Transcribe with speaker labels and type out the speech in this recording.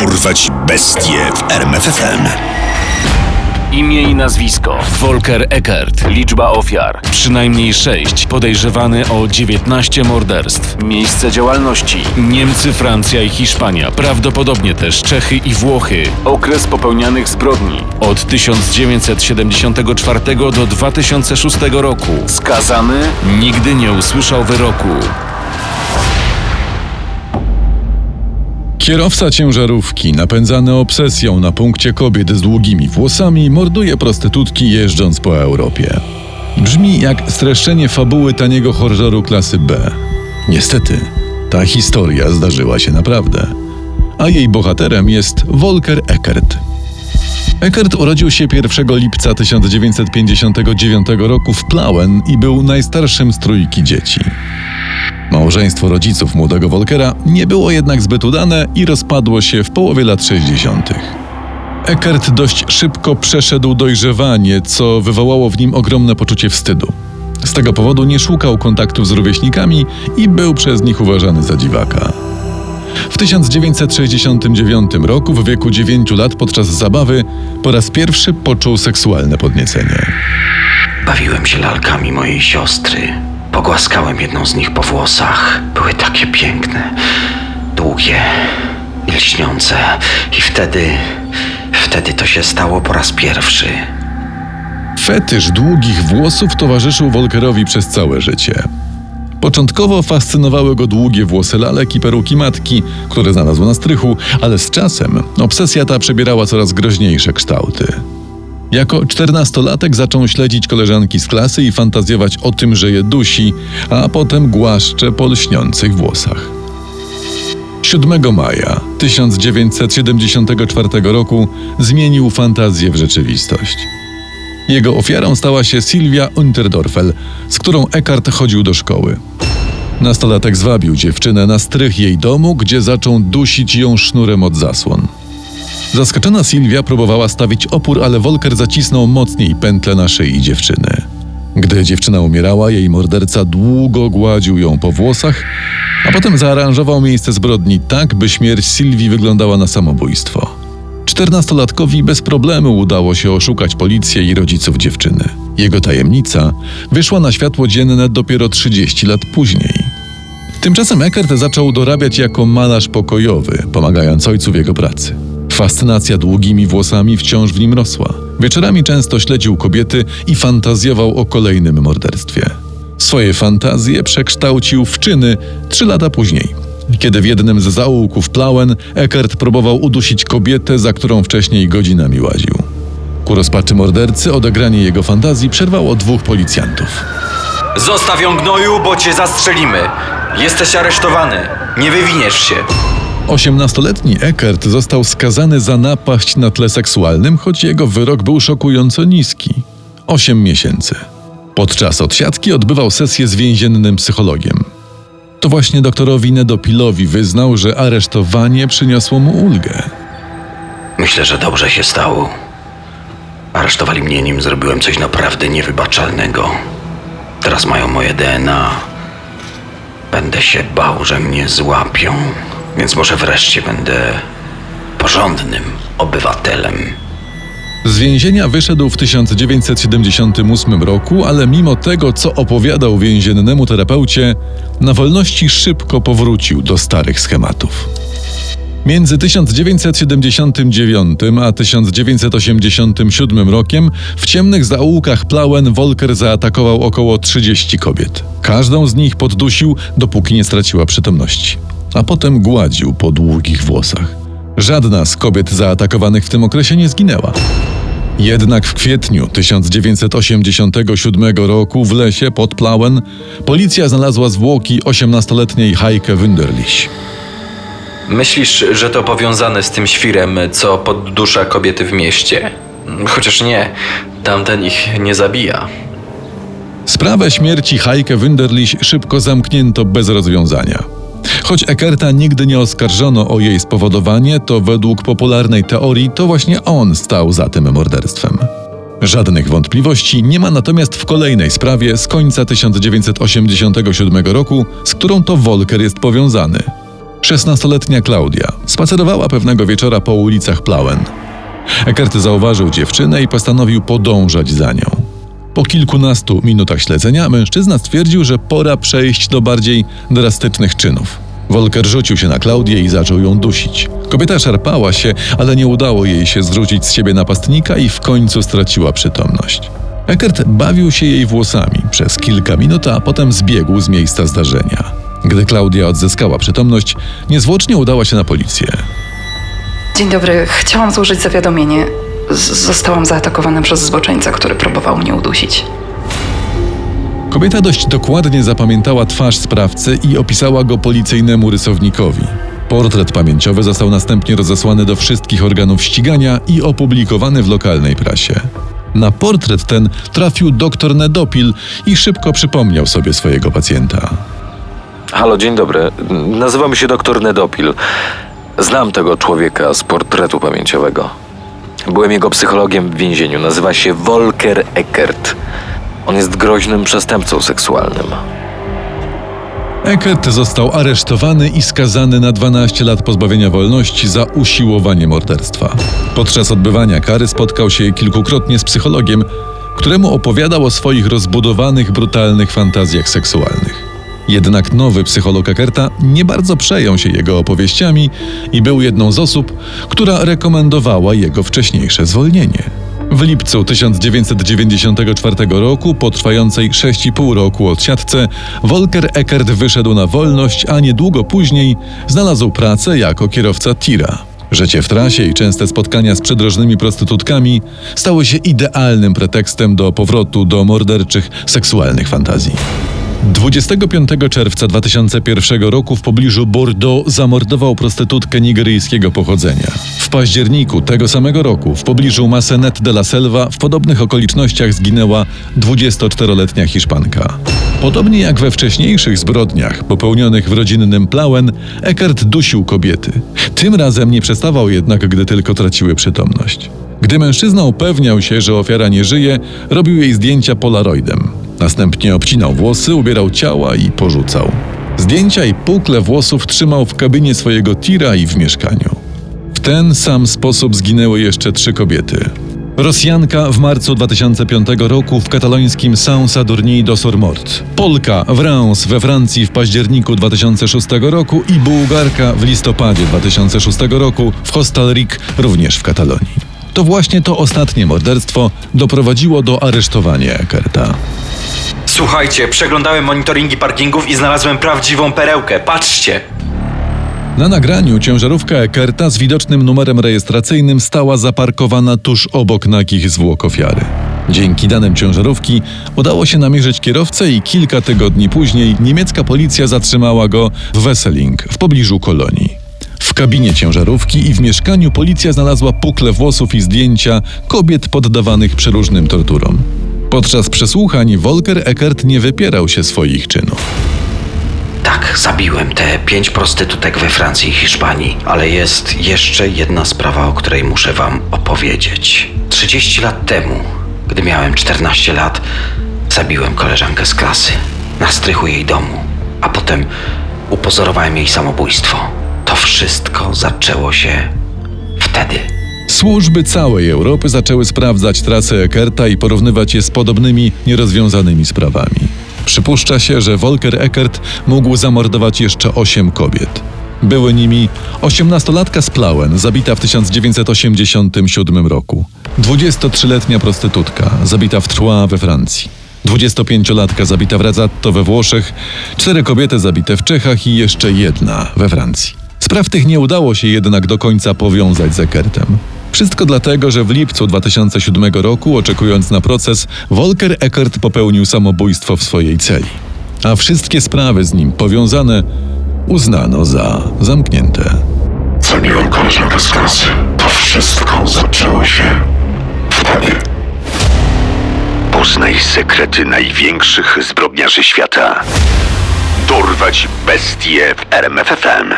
Speaker 1: Dorwać bestie w RMFFM.
Speaker 2: Imię i nazwisko: Volker Eckert. Liczba ofiar: przynajmniej 6. Podejrzewany o 19 morderstw. Miejsce działalności: Niemcy, Francja i Hiszpania. Prawdopodobnie też Czechy i Włochy. Okres popełnianych zbrodni: od 1974 do 2006 roku. Skazany? Nigdy nie usłyszał wyroku.
Speaker 3: Kierowca ciężarówki, napędzany obsesją na punkcie kobiet z długimi włosami, morduje prostytutki jeżdżąc po Europie. Brzmi jak streszczenie fabuły taniego horroru klasy B. Niestety, ta historia zdarzyła się naprawdę. A jej bohaterem jest Volker Eckert. Eckert urodził się 1 lipca 1959 roku w Plauen i był najstarszym z trójki dzieci. Małżeństwo rodziców młodego Volkera nie było jednak zbyt udane i rozpadło się w połowie lat 60. Eckert dość szybko przeszedł dojrzewanie, co wywołało w nim ogromne poczucie wstydu. Z tego powodu nie szukał kontaktów z rówieśnikami i był przez nich uważany za dziwaka. W 1969 roku, w wieku 9 lat, podczas zabawy, po raz pierwszy poczuł seksualne podniecenie.
Speaker 4: Bawiłem się lalkami mojej siostry. Pogłaskałem jedną z nich po włosach. Były takie piękne, długie i lśniące. I wtedy, wtedy to się stało po raz pierwszy.
Speaker 3: Fetysz długich włosów towarzyszył Volkerowi przez całe życie. Początkowo fascynowały go długie włosy lalek i peruki matki, które znalazł na strychu, ale z czasem obsesja ta przebierała coraz groźniejsze kształty. Jako czternastolatek zaczął śledzić koleżanki z klasy i fantazjować o tym, że je dusi, a potem głaszcze po lśniących włosach. 7 maja 1974 roku zmienił fantazję w rzeczywistość. Jego ofiarą stała się Sylwia Unterdorfel, z którą Eckhart chodził do szkoły. Nastolatek zwabił dziewczynę na strych jej domu, gdzie zaczął dusić ją sznurem od zasłon. Zaskoczona Sylwia próbowała stawić opór, ale Volker zacisnął mocniej pętlę na szyi dziewczyny. Gdy dziewczyna umierała, jej morderca długo gładził ją po włosach, a potem zaaranżował miejsce zbrodni tak, by śmierć Sylwii wyglądała na samobójstwo. Czternastolatkowi bez problemu udało się oszukać policję i rodziców dziewczyny. Jego tajemnica wyszła na światło dzienne dopiero 30 lat później. Tymczasem Eckert zaczął dorabiać jako malarz pokojowy, pomagając ojcu w jego pracy. Fascynacja długimi włosami wciąż w nim rosła. Wieczorami często śledził kobiety i fantazjował o kolejnym morderstwie. Swoje fantazje przekształcił w czyny trzy lata później, kiedy w jednym z zaułków Plauen Eckert próbował udusić kobietę, za którą wcześniej godzinami łaził. Ku rozpaczy mordercy odegranie jego fantazji przerwało dwóch policjantów.
Speaker 5: Zostaw ją gnoju, bo cię zastrzelimy. Jesteś aresztowany. Nie wywiniesz się.
Speaker 3: Osiemnastoletni Eckert został skazany za napaść na tle seksualnym, choć jego wyrok był szokująco niski 8 miesięcy. Podczas odsiadki odbywał sesję z więziennym psychologiem. To właśnie doktorowi Nedopilowi wyznał, że aresztowanie przyniosło mu ulgę.
Speaker 4: Myślę, że dobrze się stało. Aresztowali mnie, nim zrobiłem coś naprawdę niewybaczalnego. Teraz mają moje DNA. Będę się bał, że mnie złapią, więc może wreszcie będę porządnym obywatelem.
Speaker 3: Z więzienia wyszedł w 1978 roku, ale mimo tego, co opowiadał więziennemu terapeucie, na wolności szybko powrócił do starych schematów. Między 1979 a 1987 rokiem w ciemnych zaułkach Plauen Volker zaatakował około 30 kobiet. Każdą z nich poddusił, dopóki nie straciła przytomności, a potem gładził po długich włosach. Żadna z kobiet zaatakowanych w tym okresie nie zginęła. Jednak w kwietniu 1987 roku w lesie pod Plauen policja znalazła zwłoki 18-letniej Heike Wunderlich.
Speaker 5: Myślisz, że to powiązane z tym świrem, co poddusza kobiety w mieście? Chociaż nie, tamten ich nie zabija.
Speaker 3: Sprawę śmierci Heike Wunderlich szybko zamknięto bez rozwiązania. Choć Eckerta nigdy nie oskarżono o jej spowodowanie, to według popularnej teorii to właśnie on stał za tym morderstwem. Żadnych wątpliwości nie ma natomiast w kolejnej sprawie z końca 1987 roku, z którą to Volker jest powiązany. 16-letnia Klaudia spacerowała pewnego wieczora po ulicach Plauen. Eckert zauważył dziewczynę i postanowił podążać za nią. Po kilkunastu minutach śledzenia mężczyzna stwierdził, że pora przejść do bardziej drastycznych czynów. Volker rzucił się na Klaudię i zaczął ją dusić. Kobieta szarpała się, ale nie udało jej się zrzucić z siebie napastnika i w końcu straciła przytomność. Eckert bawił się jej włosami przez kilka minut, a potem zbiegł z miejsca zdarzenia. Gdy Klaudia odzyskała przytomność, niezwłocznie udała się na policję.
Speaker 6: Dzień dobry, chciałam złożyć zawiadomienie. Zostałam zaatakowana przez zboczeńca, który próbował mnie udusić.
Speaker 3: Kobieta dość dokładnie zapamiętała twarz sprawcy i opisała go policyjnemu rysownikowi. Portret pamięciowy został następnie rozesłany do wszystkich organów ścigania i opublikowany w lokalnej prasie. Na portret ten trafił doktor Nedopil i szybko przypomniał sobie swojego pacjenta.
Speaker 7: Halo, dzień dobry. Nazywam się dr Nedopil. Znam tego człowieka z portretu pamięciowego. Byłem jego psychologiem w więzieniu. Nazywa się Volker Eckert. On jest groźnym przestępcą seksualnym.
Speaker 3: Eckert został aresztowany i skazany na 12 lat pozbawienia wolności za usiłowanie morderstwa. Podczas odbywania kary spotkał się kilkukrotnie z psychologiem, któremu opowiadał o swoich rozbudowanych, brutalnych fantazjach seksualnych. Jednak nowy psycholog Eckerta nie bardzo przejął się jego opowieściami i był jedną z osób, która rekomendowała jego wcześniejsze zwolnienie. W lipcu 1994 roku, po trwającej 6,5 roku odsiadce, Volker Eckert wyszedł na wolność, a niedługo później znalazł pracę jako kierowca tira. Życie w trasie i częste spotkania z przydrożnymi prostytutkami stały się idealnym pretekstem do powrotu do morderczych, seksualnych fantazji. 25 czerwca 2001 roku w pobliżu Bordeaux zamordował prostytutkę nigeryjskiego pochodzenia. W październiku tego samego roku w pobliżu Massenet de la Selva w podobnych okolicznościach zginęła 24-letnia Hiszpanka. Podobnie jak we wcześniejszych zbrodniach popełnionych w rodzinnym Plauen, Eckert dusił kobiety. Tym razem nie przestawał jednak, gdy tylko traciły przytomność. Gdy mężczyzna upewniał się, że ofiara nie żyje, robił jej zdjęcia polaroidem. Następnie obcinał włosy, ubierał ciała i porzucał. Zdjęcia i pukle włosów trzymał w kabinie swojego tira i w mieszkaniu. W ten sam sposób zginęły jeszcze trzy kobiety. Rosjanka w marcu 2005 roku w katalońskim Saint-Sadurni do Sormort. Polka w Reims we Francji w październiku 2006 roku i Bułgarka w listopadzie 2006 roku w Hostalric również w Katalonii. To właśnie to ostatnie morderstwo doprowadziło do aresztowania Eckerta.
Speaker 5: Słuchajcie, przeglądałem monitoringi parkingów i znalazłem prawdziwą perełkę. Patrzcie!
Speaker 3: Na nagraniu ciężarówka Eckerta z widocznym numerem rejestracyjnym stała zaparkowana tuż obok nagich zwłok ofiary. Dzięki danym ciężarówki udało się namierzyć kierowcę i kilka tygodni później niemiecka policja zatrzymała go w Wesseling w pobliżu Kolonii. W kabinie ciężarówki i w mieszkaniu policja znalazła pukle włosów i zdjęcia kobiet poddawanych przeróżnym torturom. Podczas przesłuchań Volker Eckert nie wypierał się swoich czynów.
Speaker 4: Tak, zabiłem te pięć prostytutek we Francji i Hiszpanii, ale jest jeszcze jedna sprawa, o której muszę wam opowiedzieć. 30 lat temu, gdy miałem 14 lat, zabiłem koleżankę z klasy na strychu jej domu, a potem upozorowałem jej samobójstwo. To wszystko zaczęło się wtedy.
Speaker 3: Służby całej Europy zaczęły sprawdzać trasę Eckerta i porównywać je z podobnymi nierozwiązanymi sprawami. Przypuszcza się, że Volker Eckert mógł zamordować jeszcze osiem kobiet. Były nimi 18-latka z Plauen, zabita w 1987 roku, 23-letnia prostytutka, zabita w Troyes we Francji, 25-latka zabita w Razzatto we Włoszech, cztery kobiety zabite w Czechach i jeszcze jedna we Francji. Spraw tych nie udało się jednak do końca powiązać z Eckertem. Wszystko dlatego, że w lipcu 2007 roku, oczekując na proces, Volker Eckert popełnił samobójstwo w swojej celi. A wszystkie sprawy z nim powiązane uznano za zamknięte.
Speaker 1: Zabiłem koleżankę z klasy. To wszystko zaczęło się wtedy. Poznaj sekrety największych zbrodniarzy świata. Dorwać bestie w RMFFM.